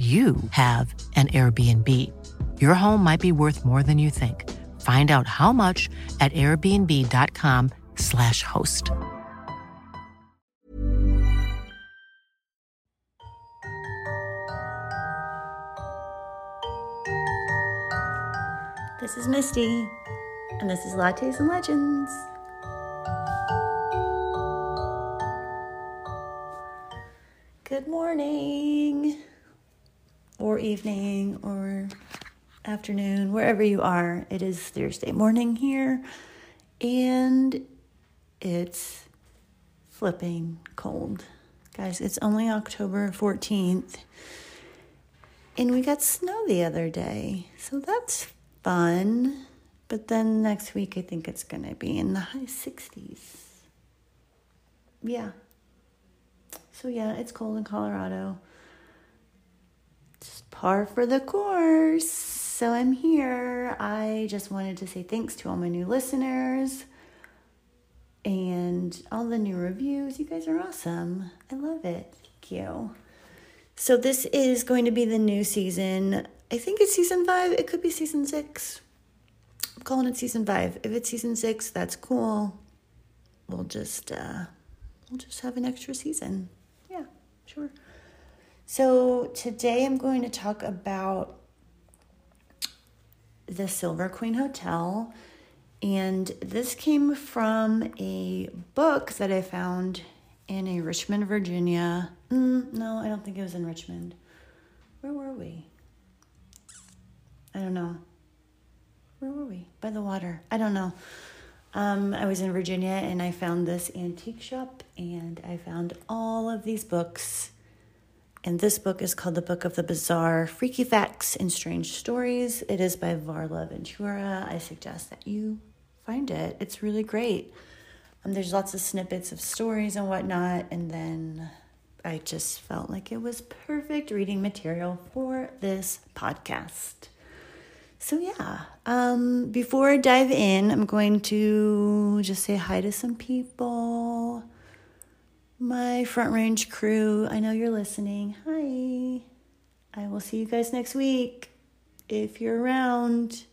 you have an Airbnb. Your home might be worth more than you think. Find out how much at airbnb.com/slash host. This is Misty, and this is Lattes and Legends. Good morning, or evening, or afternoon, wherever you are. It is Thursday morning here, and it's flipping cold. Guys, it's only October 14th, and we got snow the other day, so that's fun. But then next week, I think it's going to be in the high 60s. Yeah. So, yeah, it's cold in Colorado. Just par for the course. So, I'm here. I just wanted to say thanks to all my new listeners and all the new reviews. You guys are awesome. I love it. Thank you. So, this is going to be the new season. I think it's season five. It could be season six. I'm calling it season five. If it's season six, that's cool. We'll just uh, we'll just have an extra season. Yeah, sure. So today I'm going to talk about the Silver Queen Hotel, and this came from a book that I found in a Richmond, Virginia. Mm, no, I don't think it was in Richmond. Where were we? I don't know. Where were we? By the water. I don't know. Um, I was in Virginia and I found this antique shop and I found all of these books. And this book is called The Book of the Bizarre Freaky Facts and Strange Stories. It is by Varla Ventura. I suggest that you find it. It's really great. Um, there's lots of snippets of stories and whatnot. And then I just felt like it was perfect reading material for this podcast. So, yeah, um, before I dive in, I'm going to just say hi to some people. My Front Range crew, I know you're listening. Hi. I will see you guys next week. If you're around,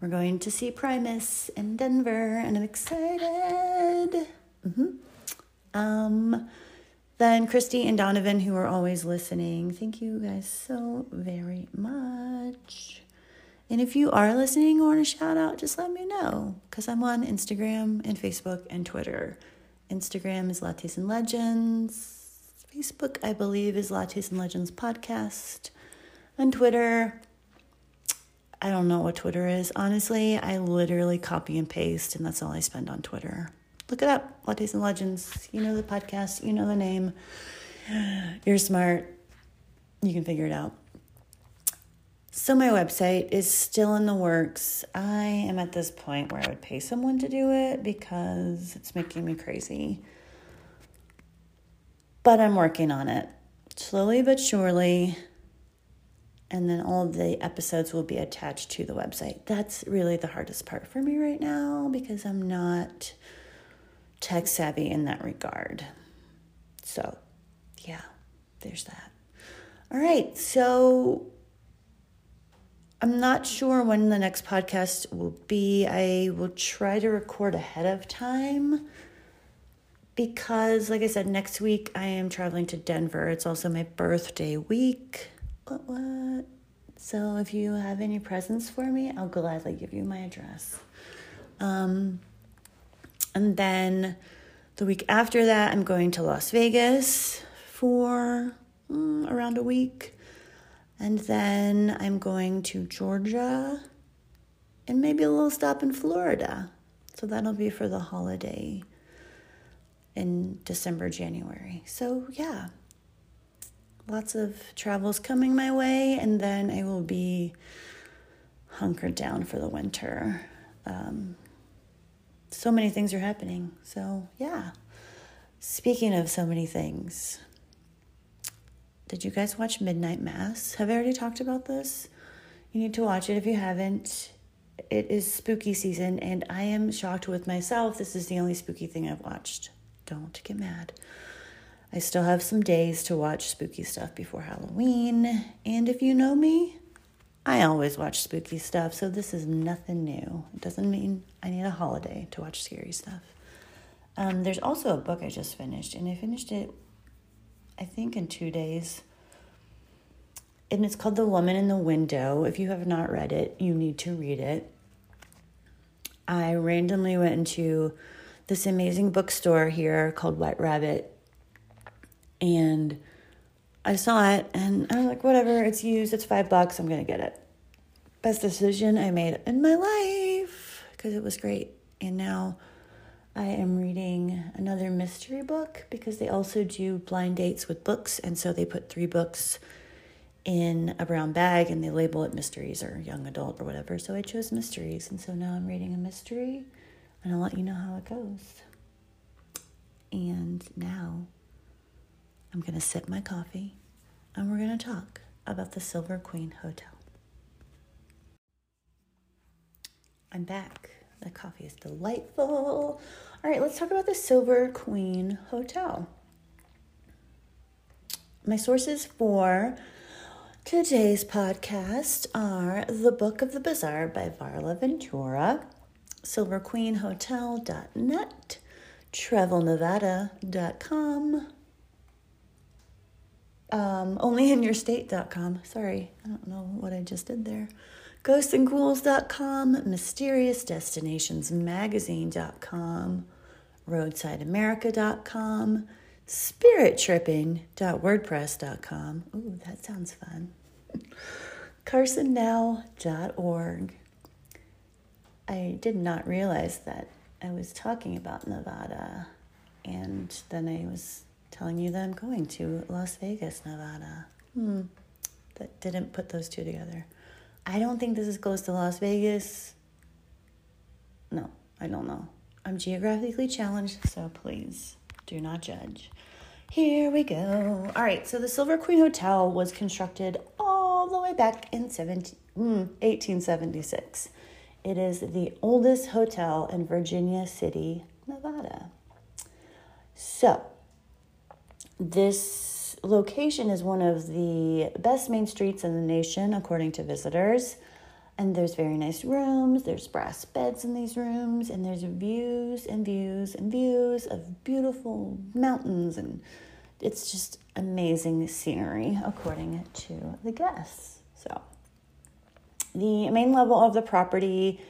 we're going to see Primus in Denver, and I'm excited. Mm-hmm. Um, then Christy and Donovan, who are always listening, thank you guys so very much. And if you are listening or want a shout out, just let me know because I'm on Instagram and Facebook and Twitter. Instagram is Lattes and Legends. Facebook, I believe, is Lattes and Legends Podcast. And Twitter, I don't know what Twitter is. Honestly, I literally copy and paste, and that's all I spend on Twitter. Look it up, Lattes and Legends. You know the podcast, you know the name. You're smart. You can figure it out. So, my website is still in the works. I am at this point where I would pay someone to do it because it's making me crazy. But I'm working on it slowly but surely. And then all the episodes will be attached to the website. That's really the hardest part for me right now because I'm not tech savvy in that regard. So, yeah, there's that. All right, so I'm not sure when the next podcast will be. I will try to record ahead of time because, like I said, next week I am traveling to Denver. It's also my birthday week. What, what? So if you have any presents for me, I'll gladly give you my address. Um, and then the week after that, I'm going to Las Vegas for mm, around a week. And then I'm going to Georgia and maybe a little stop in Florida. So that'll be for the holiday in December, January. So, yeah. lots of travels coming my way, and then I will be hunkered down for the winter. Um, so many things are happening. So, yeah. Speaking of so many things, did you guys watch Midnight Mass? Have I already talked about this? You need to watch it if you haven't. It is spooky season, and I am shocked with myself. This is the only spooky thing I've watched. Don't get mad. I still have some days to watch spooky stuff before Halloween. And if you know me, I always watch spooky stuff, so this is nothing new. It doesn't mean I need a holiday to watch scary stuff. Um, there's also a book I just finished, and I finished it, I think, in two days. And it's called The Woman in the Window. If you have not read it, you need to read it. I randomly went into this amazing bookstore here called White Rabbit, and I saw it, and I was like, whatever, it's used, it's five bucks, I'm gonna get it. Best decision I made in my life because it was great. And now I am reading another mystery book because they also do blind dates with books. And so they put three books in a brown bag and they label it mysteries or young adult or whatever. So I chose mysteries. And so now I'm reading a mystery and I'll let you know how it goes. And now I'm going to sip my coffee and we're going to talk about the Silver Queen Hotel. I'm back. The coffee is delightful. All right, let's talk about the Silver Queen Hotel. My sources for today's podcast are The Book of the Bizarre by Varla Ventura, silverqueenhotel.net, travelnevada.com, um, onlyinyourstate.com. Sorry, I don't know what I just did there ghostandghouls.com, mysteriousdestinationsmagazine.com, roadsideamerica.com, spirittripping.wordpress.com. Ooh, that sounds fun. carsonnow.org. I did not realize that I was talking about Nevada, and then I was telling you that I'm going to Las Vegas, Nevada. Hmm, that didn't put those two together. I don't think this is close to Las Vegas. No, I don't know. I'm geographically challenged, so please do not judge. Here we go. All right, so the Silver Queen Hotel was constructed all the way back in 17, mm, 1876. It is the oldest hotel in Virginia City, Nevada. So, this location is one of the best main streets in the nation, according to visitors. And there's very nice rooms, there's brass beds in these rooms, and there's views and views and views of beautiful mountains. And it's just amazing scenery, according to the guests. So, the main level of the property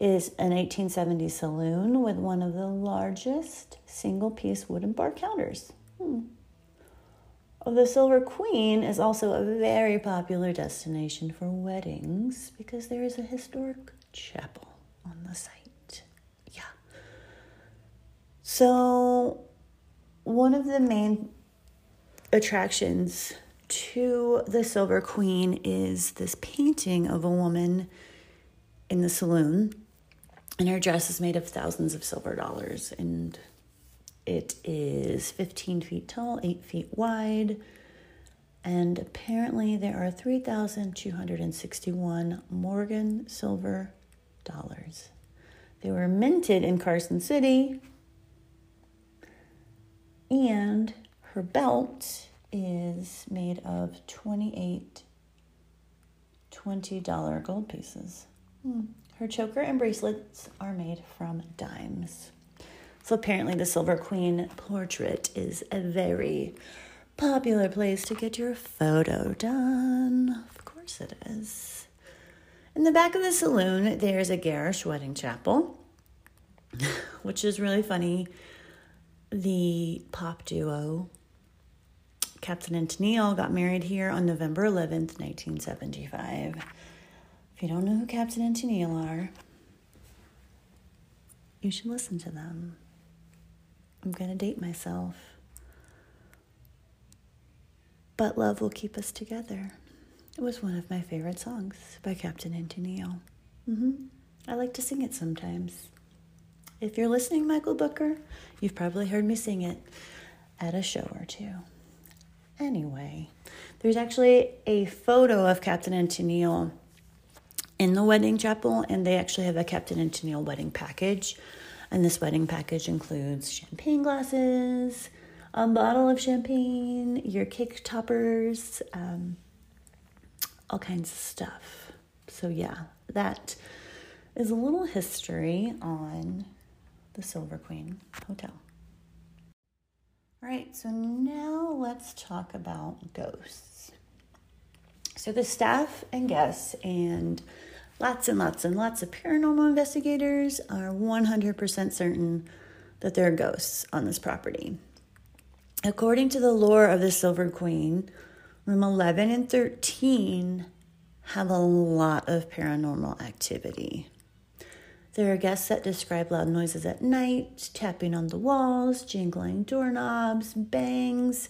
is an 1870 saloon with one of the largest single piece wooden bar counters. Hmm the Silver Queen is also a very popular destination for weddings because there is a historic chapel on the site. Yeah. So, one of the main attractions to the Silver Queen is this painting of a woman in the saloon, and her dress is made of thousands of silver dollars and it is 15 feet tall, 8 feet wide, and apparently there are 3,261 Morgan silver dollars. They were minted in Carson City, and her belt is made of 28 $20 gold pieces. Hmm. Her choker and bracelets are made from dimes. So apparently, the Silver Queen portrait is a very popular place to get your photo done. Of course, it is. In the back of the saloon, there's a garish wedding chapel, which is really funny. The pop duo Captain and Tennille got married here on November 11th, 1975. If you don't know who Captain and Tennille are, you should listen to them. I'm going to date myself. But Love Will Keep Us Together. It was one of my favorite songs by Captain and Tennille. Mm-hmm. I like to sing it sometimes. If you're listening, Michael Booker, you've probably heard me sing it at a show or two. Anyway, there's actually a photo of Captain and Tennille in the wedding chapel, and they actually have a Captain and Tennille wedding package. And this wedding package includes champagne glasses, a bottle of champagne, your cake toppers, um, all kinds of stuff. So, yeah, that is a little history on the Silver Queen Hotel. All right, so now let's talk about ghosts. So, the staff and guests, and lots and lots and lots of paranormal investigators are 100% certain that there are ghosts on this property. According to the lore of the Silver Queen, room 11 and 13 have a lot of paranormal activity. There are guests that describe loud noises at night, tapping on the walls, jingling doorknobs, bangs,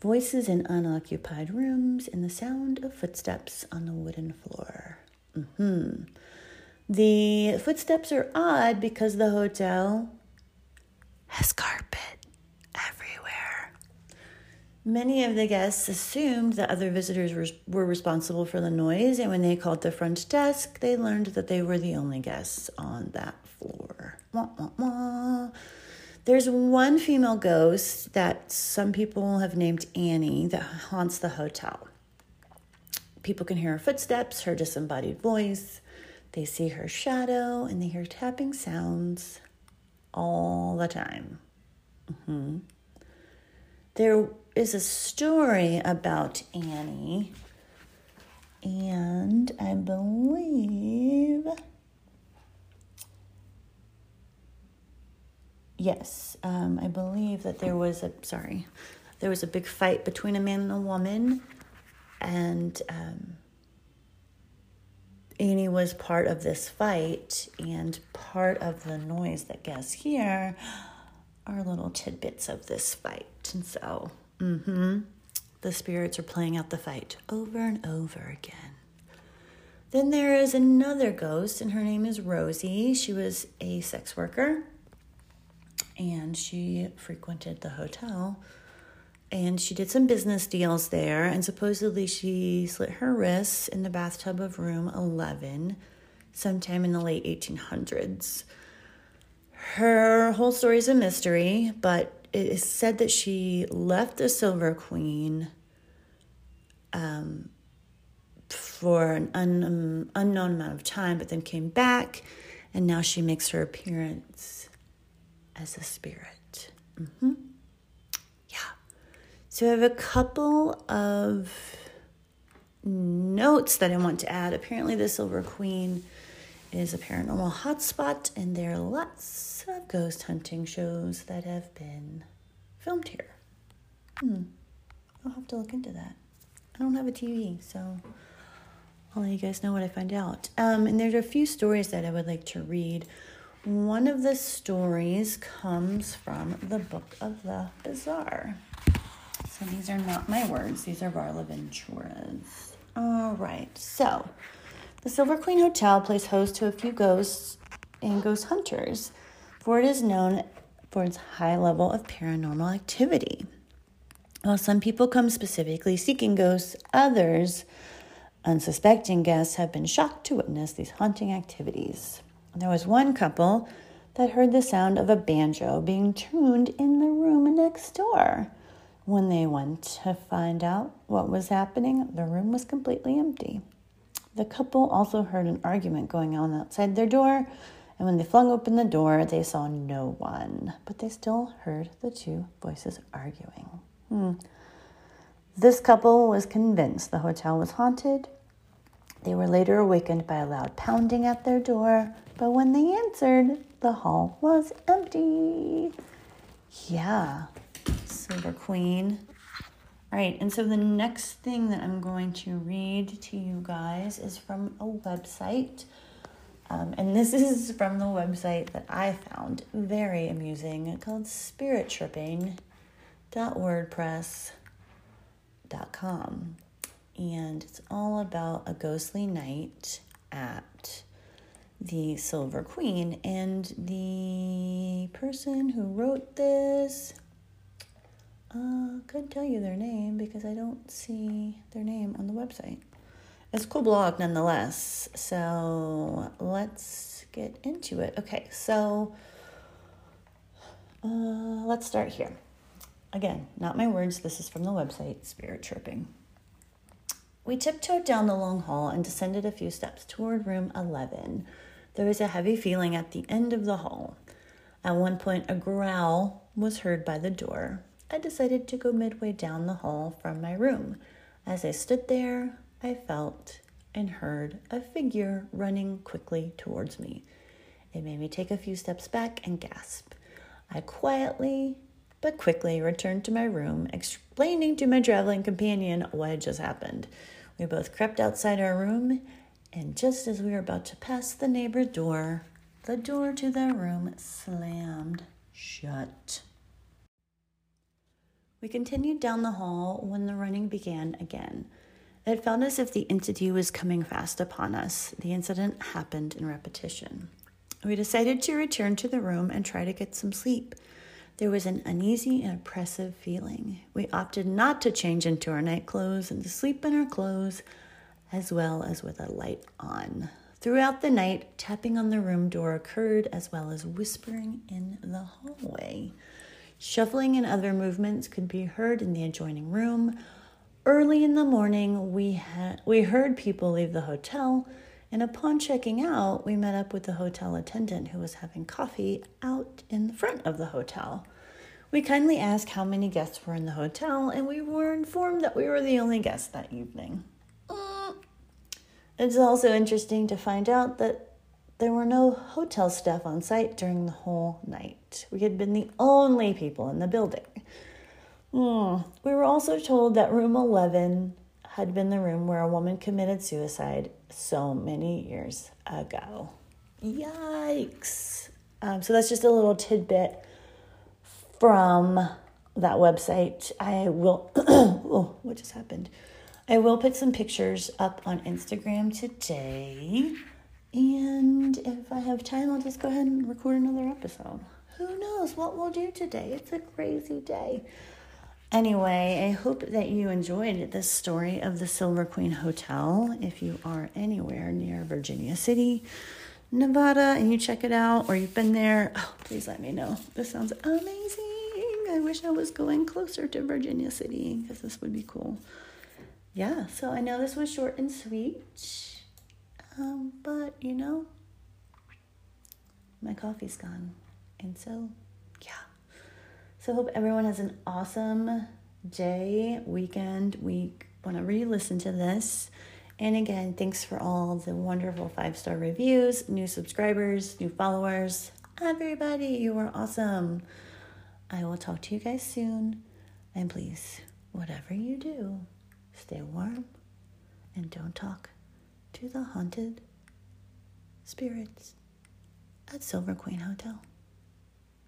voices in unoccupied rooms, and the sound of footsteps on the wooden floor. Mm-hmm. The footsteps are odd because the hotel has carpet. Everywhere. Many of the guests assumed that other visitors were, were responsible for the noise, and when they called the front desk, they learned that they were the only guests on that floor. Wah, wah, wah. There's one female ghost that some people have named Annie that haunts the hotel. People can hear her footsteps, her disembodied voice. They see her shadow and they hear tapping sounds all the time. Mm-hmm. There is a story about Annie, and I believe. Yes, um, I believe that there was a sorry, there was a big fight between a man and a woman, and um, Annie was part of this fight, and part of the noise that gets here are little tidbits of this fight, and so Mm-hmm. The spirits are playing out the fight over and over again. Then there is another ghost, and her name is Rosie. She was a sex worker and she frequented the hotel and she did some business deals there. And supposedly, she slit her wrists in the bathtub of room 11 sometime in the late 1800s. Her whole story is a mystery, but it is said that she left the Silver Queen um, for an un, um, unknown amount of time, but then came back, and now she makes her appearance as a spirit. Mm-hmm. So I have a couple of notes that I want to add. Apparently, the Silver Queen is a paranormal hotspot, and there are lots of ghost hunting shows that have been filmed here. Hmm. I'll have to look into that. I don't have a TV, so I'll let you guys know what I find out. Um, and there's a few stories that I would like to read. One of the stories comes from the Book of the Bizarre. So these are not my words, these are Varla Ventura's. All right, so the Silver Queen Hotel plays host to a few ghosts and ghost hunters, for it is known for its high level of paranormal activity. While some people come specifically seeking ghosts, others, unsuspecting guests, have been shocked to witness these haunting activities. There was one couple that heard the sound of a banjo being tuned in the room next door. When they went to find out what was happening, the room was completely empty. The couple also heard an argument going on outside their door, and when they flung open the door, they saw no one, but they still heard the two voices arguing. Hmm. This couple was convinced the hotel was haunted. They were later awakened by a loud pounding at their door, but when they answered, the hall was empty. Yeah, Silver Queen all right, and so the next thing that I'm going to read to you guys is from a website. Um, and this is from the website that I found very amusing called spirittripping.wordpress.com. And it's all about a ghostly night at the Silver Queen. And the person who wrote this, uh, couldn't tell you their name because I don't see their name on the website. It's a cool blog nonetheless. So let's get into it. Okay, so uh, let's start here. Again, not my words, this is from the website Spirit Tripping. We tiptoed down the long hall and descended a few steps toward room 11. There was a heavy feeling at the end of the hall. At one point, a growl was heard by the door. I decided to go midway down the hall from my room. As I stood there, I felt and heard a figure running quickly towards me. It made me take a few steps back and gasp. I quietly but quickly returned to my room, explaining to my traveling companion what had just happened. We both crept outside our room, and just as we were about to pass the neighbor door, the door to their room slammed shut. We continued down the hall when the running began again. It felt as if the entity was coming fast upon us. The incident happened in repetition. We decided to return to the room and try to get some sleep. There was an uneasy and oppressive feeling. We opted not to change into our night clothes and to sleep in our clothes, as well as with a light on. Throughout the night, tapping on the room door occurred, as well as whispering in the hallway. Shuffling and other movements could be heard in the adjoining room. Early in the morning, we, had, we heard people leave the hotel, and upon checking out, we met up with the hotel attendant who was having coffee out in the front of the hotel. We kindly asked how many guests were in the hotel, and we were informed that we were the only guests that evening. It's also interesting to find out that there were no hotel staff on site during the whole night. We had been the only people in the building. Mm. We were also told that room 11 had been the room where a woman committed suicide so many years ago. Yikes. Um, so that's just a little tidbit from that website. I will, oh, what just happened? I will put some pictures up on Instagram today. And if I have time, I'll just go ahead and record another episode. Who knows what we'll do today? It's a crazy day. Anyway, I hope that you enjoyed this story of the Silver Queen Hotel. If you are anywhere near Virginia City, Nevada, and you check it out or you've been there, oh, please let me know. This sounds amazing. I wish I was going closer to Virginia City because this would be cool. Yeah, so I know this was short and sweet, um, but you know, my coffee's gone. And so yeah. so I hope everyone has an awesome day, weekend, week, whenever you listen to this. And again, thanks for all the wonderful five star reviews, new subscribers, new followers. Everybody, you are awesome. I will talk to you guys soon. And please, whatever you do, stay warm and don't talk to the haunted spirits at Silver Queen Hotel.